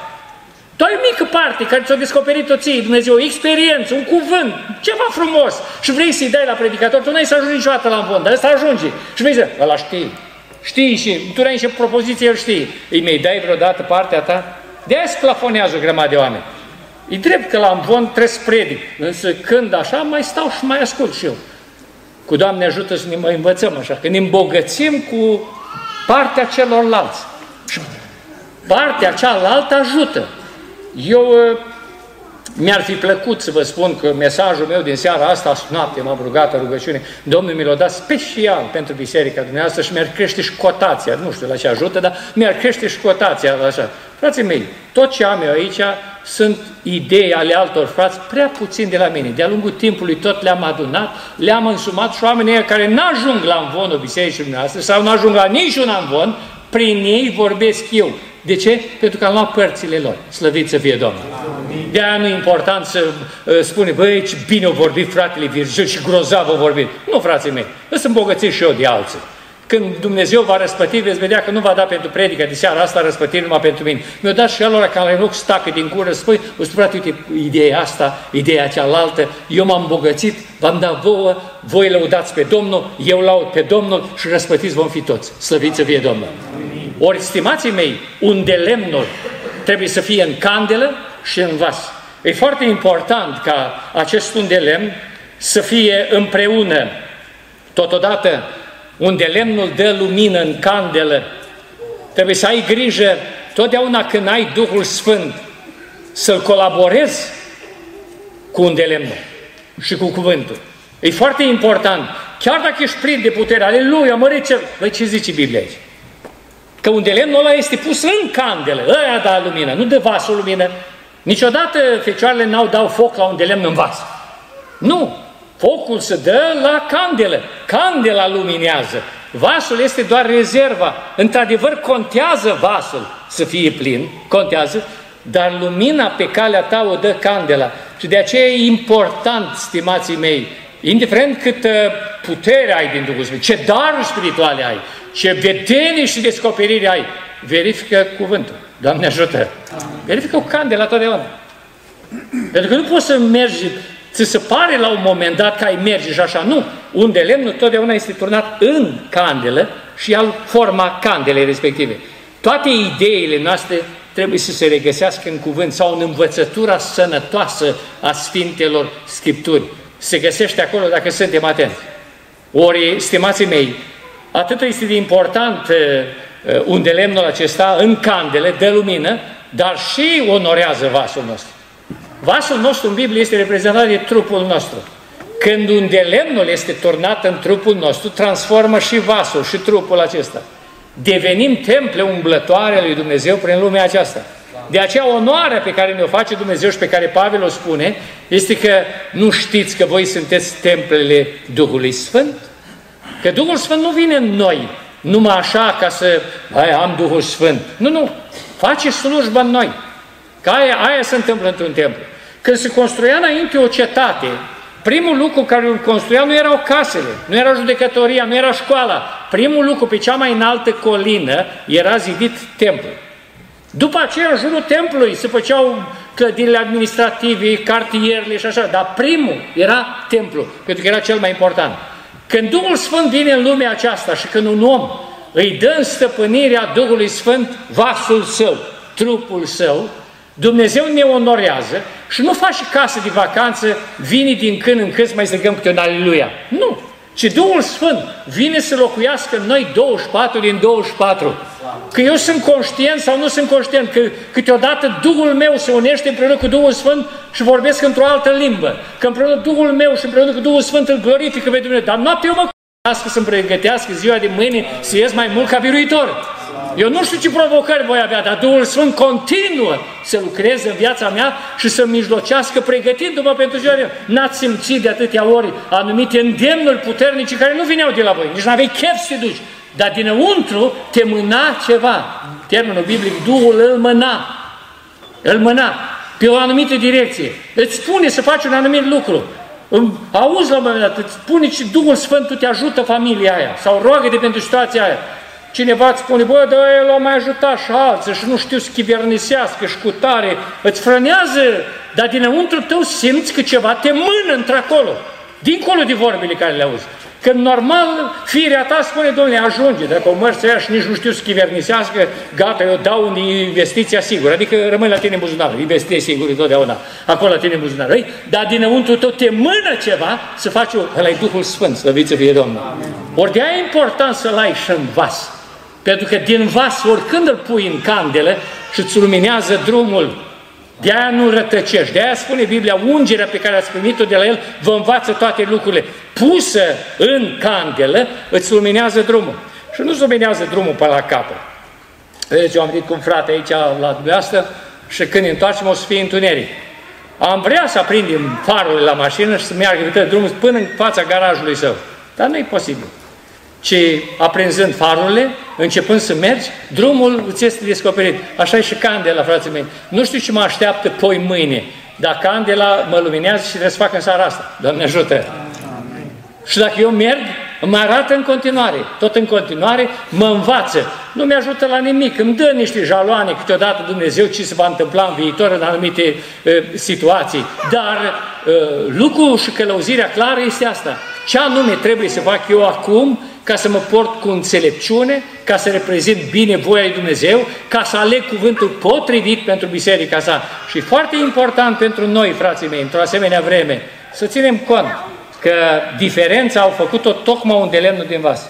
Tu ai o mică parte care ți-a descoperit-o ție, Dumnezeu, o experiență, un cuvânt, ceva frumos și vrei să-i dai la predicator, tu nu ai să ajungi niciodată la învon, dar ăsta ajunge. Și vrei să, ăla știi, știi și tu ai niște propoziție, el știe. Îi mai dai vreodată partea ta? De aia se plafonează o grămadă de oameni. E drept că la învon trebuie să predic, însă când așa mai stau și mai ascult și eu. Cu Doamne ajută să ne mai învățăm așa, că ne îmbogățim cu partea celorlalți. Și partea cealaltă ajută. Eu uh, mi-ar fi plăcut să vă spun că mesajul meu din seara asta, noapte, m-am rugat în rugăciune, Domnul mi l-a dat special pentru biserica dumneavoastră și mi-ar crește și școtația, nu știu la ce ajută, dar mi-ar crește și școtația așa. Frații mei, tot ce am eu aici sunt idei ale altor frați, prea puțin de la mine. De-a lungul timpului tot le-am adunat, le-am însumat și oamenii care n-ajung la învonul bisericii dumneavoastră sau n-ajung la niciun învon, prin ei vorbesc eu. De ce? Pentru că am luat părțile lor. Slăvit să fie Domnul. De aia nu e important să uh, spune, băi, ce bine au vorbit fratele Virgil și grozav au vorbit. Nu, frații mei, sunt îmbogățit și eu de alții. Când Dumnezeu va răspăti, veți vedea că nu va da pentru predica de seara asta răspătiri numai pentru mine. Mi-a dat și alora care în loc stacă din cură, spui, o să frate, uite, ideea asta, ideea cealaltă, eu m-am îmbogățit, v-am dat vouă, voi lăudați pe Domnul, eu laud pe Domnul și răspătiți vom fi toți. Slăviți să fie Domnul! Ori, stimații mei, unde lemnul trebuie să fie în candelă și în vas. E foarte important ca acest un de lemn să fie împreună. Totodată, unde lemnul dă lumină în candelă, trebuie să ai grijă totdeauna când ai Duhul Sfânt să-l colaborezi cu un de lemnul și cu cuvântul. E foarte important. Chiar dacă ești plin de putere, aleluia, mări ce... Băi, ce zice Biblia aici? Că unde lemnul ăla este pus în candelă, ăia da lumină, nu de vasul lumină. Niciodată fecioarele n-au dau foc la un de lemn în vas. Nu! Focul se dă la candelă. Candela luminează. Vasul este doar rezerva. Într-adevăr, contează vasul să fie plin, contează, dar lumina pe calea ta o dă candela. Și de aceea e important, stimații mei, indiferent cât putere ai din Duhul Sfânt, ce daruri spirituale ai, ce vedenie și descoperire ai, verifică cuvântul. Doamne ajută! Verifică o candela totdeauna. Pentru că nu poți să mergi Ți se pare la un moment dat că ai merge și așa. Nu. Unde lemnul totdeauna este turnat în candelă și al forma candelei respective. Toate ideile noastre trebuie să se regăsească în cuvânt sau în învățătura sănătoasă a Sfintelor Scripturi. Se găsește acolo dacă suntem atenți. Ori, stimații mei, atât este de important uh, uh, unde lemnul acesta în candele, de lumină, dar și onorează vasul nostru. Vasul nostru în Biblie este reprezentat de trupul nostru. Când un de lemnul este turnat în trupul nostru, transformă și vasul și trupul acesta. Devenim temple umblătoare lui Dumnezeu prin lumea aceasta. De aceea onoarea pe care ne-o face Dumnezeu și pe care Pavel o spune, este că nu știți că voi sunteți templele Duhului Sfânt? Că Duhul Sfânt nu vine în noi numai așa ca să, hai, am Duhul Sfânt. Nu, nu, face slujba în noi. Că aia, aia se întâmplă într-un templu. Când se construia înainte o cetate, primul lucru care îl construia nu erau casele, nu era judecătoria, nu era școala. Primul lucru pe cea mai înaltă colină era zidit templu. După aceea, în jurul templului se făceau clădirile administrative, cartierele și așa, dar primul era templu, pentru că era cel mai important. Când Duhul Sfânt vine în lumea aceasta și când un om îi dă în stăpânirea Duhului Sfânt vasul său, trupul său, Dumnezeu ne onorează și nu faci casă de vacanță, vine din când în când să mai strigăm câte un aleluia. Nu! Ci Duhul Sfânt vine să locuiască în noi 24 din 24. Că eu sunt conștient sau nu sunt conștient, că câteodată Duhul meu se unește împreună cu Duhul Sfânt și vorbesc într-o altă limbă. Că împreună Duhul meu și împreună cu Duhul Sfânt îl glorifică pe Dumnezeu. Dar noapte eu mă să-mi pregătească ziua de mâine să ies mai mult ca biruitor. Eu nu știu ce provocări voi avea, dar Duhul Sfânt continuă să lucreze în viața mea și să mijlocească pregătindu-mă pentru ziua de N-ați simțit de atâtea ori anumite îndemnuri puternice care nu vineau de la voi, nici nu aveai chef să te duci, dar dinăuntru te mâna ceva. Termenul biblic, Duhul îl mâna. Îl mâna pe o anumită direcție. Îți spune să faci un anumit lucru. Auzi la un moment dat, îți spune și Duhul Sfânt te ajută familia aia sau roagă de pentru situația aia. Cineva îți spune, bă, dar el a mai ajutat și alții și nu știu să chivernisească și cu tare, îți frânează, dar dinăuntru tău simți că ceva te mână într-acolo, dincolo de vorbele care le auzi. Că normal, firea ta spune, domnule, ajunge, dacă o mărți aia și nici nu știu să chivernisească, gata, eu dau un investiția sigură, adică rămâi la tine în buzunar, investiție sigură totdeauna, acolo la tine în buzunar, ei? dar dinăuntru tău te mână ceva să faci o, ăla Duhul Sfânt, slăviți să fie Domnul. Ori de aia e important să-l ai și în vas. Pentru că din vas, oricând îl pui în candelă și îți luminează drumul, de aia nu rătăcești. De aia spune Biblia, ungerea pe care ați primit-o de la El vă învață toate lucrurile. Pusă în candelă, îți luminează drumul. Și nu-ți luminează drumul pe la capă. Vedeți, eu am venit cu un frate aici la dumneavoastră și când ne întoarcem o să fie întuneric. Am vrea să aprindem farul la mașină și să meargă drumul până în fața garajului său. Dar nu e posibil. Ci aprinzând farurile, începând să mergi, drumul îți este descoperit. Așa e și candela, frații mei. Nu știu ce mă așteaptă poi mâine, dar candela mă luminează și trebuie să fac în seara asta. Doamne ajută! Amin. Și dacă eu merg, mă arată în continuare, tot în continuare, mă învață. Nu mi-ajută la nimic, îmi dă niște jaloane câteodată Dumnezeu ce se va întâmpla în viitor în anumite uh, situații. Dar uh, lucrul și călăuzirea clară este asta. Ce anume trebuie să fac eu acum ca să mă port cu înțelepciune, ca să reprezint bine voia lui Dumnezeu, ca să aleg cuvântul potrivit pentru biserica sa. Și foarte important pentru noi, frații mei, într-o asemenea vreme, să ținem cont că diferența au făcut-o tocmai unde lemnul din vas.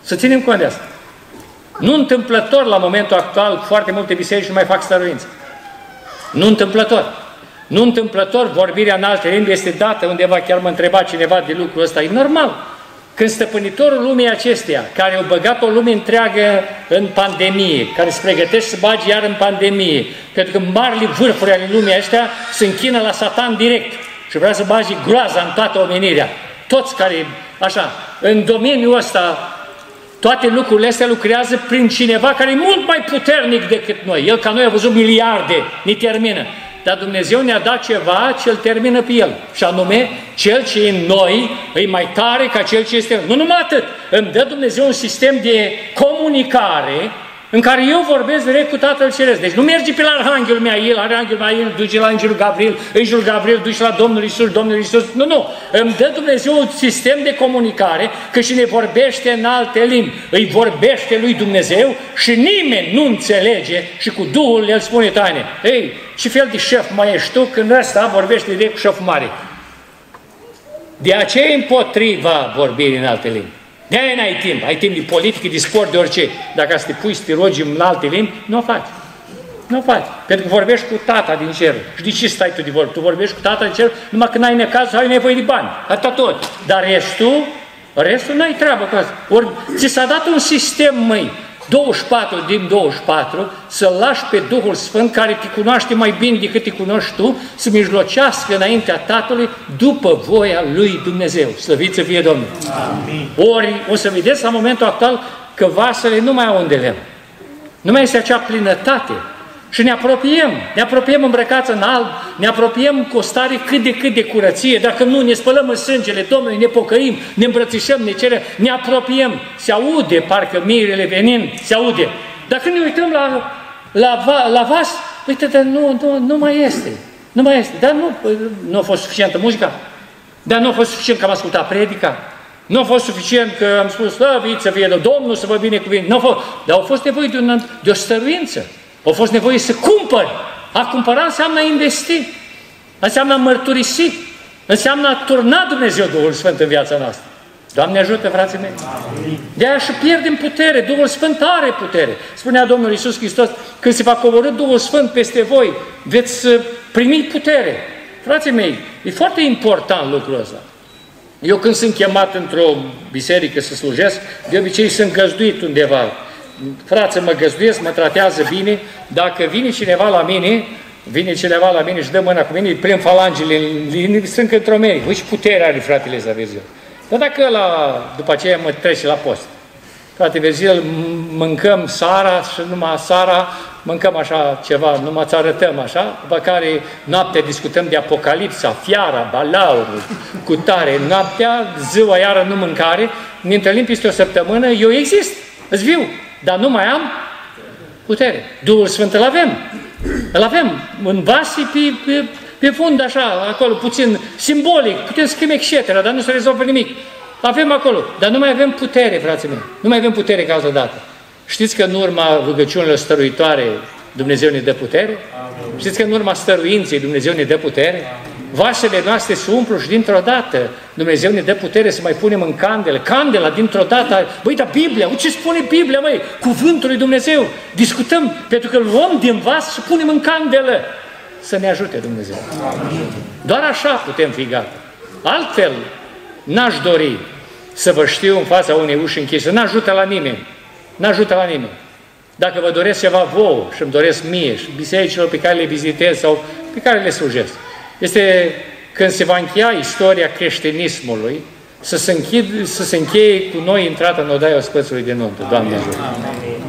Să ținem cont de asta. Nu întâmplător la momentul actual foarte multe biserici nu mai fac stăruință. Nu întâmplător. Nu întâmplător vorbirea în alte limbi este dată undeva, chiar mă întreba cineva de lucrul ăsta. E normal. Când stăpânitorul lumii acesteia, care au băgat o lume întreagă în pandemie, care se pregătește să bagi iar în pandemie, pentru că marile vârfuri ale lumii acestea se închină la satan direct și vrea să bagi groaza în toată omenirea. Toți care, așa, în domeniul ăsta, toate lucrurile astea lucrează prin cineva care e mult mai puternic decât noi. El ca noi a văzut miliarde, ni termină. Dar Dumnezeu ne-a dat ceva ce îl termină pe El. Și anume, cel ce e în noi e mai tare ca cel ce este... Nu numai atât, îmi dă Dumnezeu un sistem de comunicare în care eu vorbesc direct cu Tatăl Ceresc. Deci nu mergi pe la Arhanghelul Miail, Arhanghelul Miail duce la Îngerul Gabriel, Îngerul Gabriel duce la Domnul Isus, Domnul Isus. Nu, nu. Îmi dă Dumnezeu un sistem de comunicare că și ne vorbește în alte limbi. Îi vorbește lui Dumnezeu și nimeni nu înțelege și cu Duhul el spune taine. Ei, ce fel de șef mai ești tu când ăsta vorbește direct cu șef mare? De aceea împotriva vorbirii în alte limbi. De-aia n-ai timp. Ai timp de politică, de sport, de orice. Dacă să te pui să te rogi în alte limbi, nu o faci. Nu o faci. Pentru că vorbești cu tata din cer. Și de ce stai tu de vorbă? Tu vorbești cu tata din cer numai când ai necaz sau ai nevoie de bani. Atât tot. Dar restul, restul n-ai treabă cu asta. Ori ți s-a dat un sistem, măi, 24 din 24, să lași pe Duhul Sfânt, care te cunoaște mai bine decât te cunoști tu, să mijlocească înaintea Tatălui după voia lui Dumnezeu. Slăviți să fie Domnul! Amin. Ori o să vedeți la momentul actual că vasele nu mai au unde lemn. Nu mai este acea plinătate și ne apropiem, ne apropiem îmbrăcați în alb, ne apropiem cu o stare cât de cât de curăție, dacă nu ne spălăm în sângele Domnului, ne pocăim, ne îmbrățișăm, ne cerem, ne apropiem, se aude parcă mirele venind, se aude. Dacă ne uităm la, la, la vas, uite, dar nu, nu, nu mai este, nu mai este, dar nu, nu a fost suficientă muzica, dar nu a fost suficient că am ascultat predica, nu a fost suficient că am spus, slăviți să fie de Domnul, să vă binecuvinte, nu a fost, dar au fost nevoie de, un, de o stăruință, a fost nevoie să cumpări. A cumpăra înseamnă a investi, înseamnă a mărturisi, înseamnă a turna Dumnezeu Duhul Sfânt în viața noastră. Doamne ajută, frații mei! De aia și pierdem putere, Duhul Sfânt are putere. Spunea Domnul Iisus Hristos, când se va coborâ Duhul Sfânt peste voi, veți uh, primi putere. Frații mei, e foarte important lucrul ăsta. Eu când sunt chemat într-o biserică să slujesc, de obicei sunt găzduit undeva frață mă găzduiesc, mă tratează bine, dacă vine cineva la mine, vine cineva la mine și dă mâna cu mine, îi prind falangele în linie, sunt într-o meni. Uite putere are fratele Zavezil. Dar dacă la, după aceea mă trece la post. Frate Vezil, mâncăm sara și numai sara, mâncăm așa ceva, numai ți arătăm așa, după care noaptea discutăm de Apocalipsa, fiara, balaurul, cu tare, noaptea, ziua iară nu mâncare, ne întâlnim peste o săptămână, eu exist, îți viu. Dar nu mai am putere. Duhul Sfânt îl avem. Îl avem în vase pe, pe, pe fund așa, acolo, puțin simbolic, putem scrie etc., dar nu se rezolvă nimic. Avem acolo, dar nu mai avem putere, frații mei. Nu mai avem putere ca dată. Știți că în urma rugăciunilor stăruitoare Dumnezeu ne dă putere? Amin. Știți că în urma stăruinței Dumnezeu ne dă putere? Vasele noastre se umplu și dintr-o dată Dumnezeu ne dă putere să mai punem în candele. Candela dintr-o dată, băi, dar Biblia, ce spune Biblia, măi? Cuvântul lui Dumnezeu. Discutăm, pentru că luăm din vas și punem în candelă. Să ne ajute Dumnezeu. Doar așa putem fi gata. Altfel, n-aș dori să vă știu în fața unei uși închise. N-ajută la nimeni. N-ajută la nimeni. Dacă vă doresc ceva vouă și îmi doresc mie și bisericilor pe care le vizitez sau pe care le slujesc, este când se va încheia istoria creștinismului, să se, închid, să se încheie cu noi intrată în odaia ospățului de nuntă. Doamne ajută!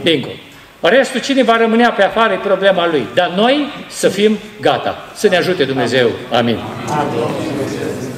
Bingo! Restul, cine va rămânea pe afară, e problema lui. Dar noi să fim gata. Să ne ajute Dumnezeu. Amin. Amin.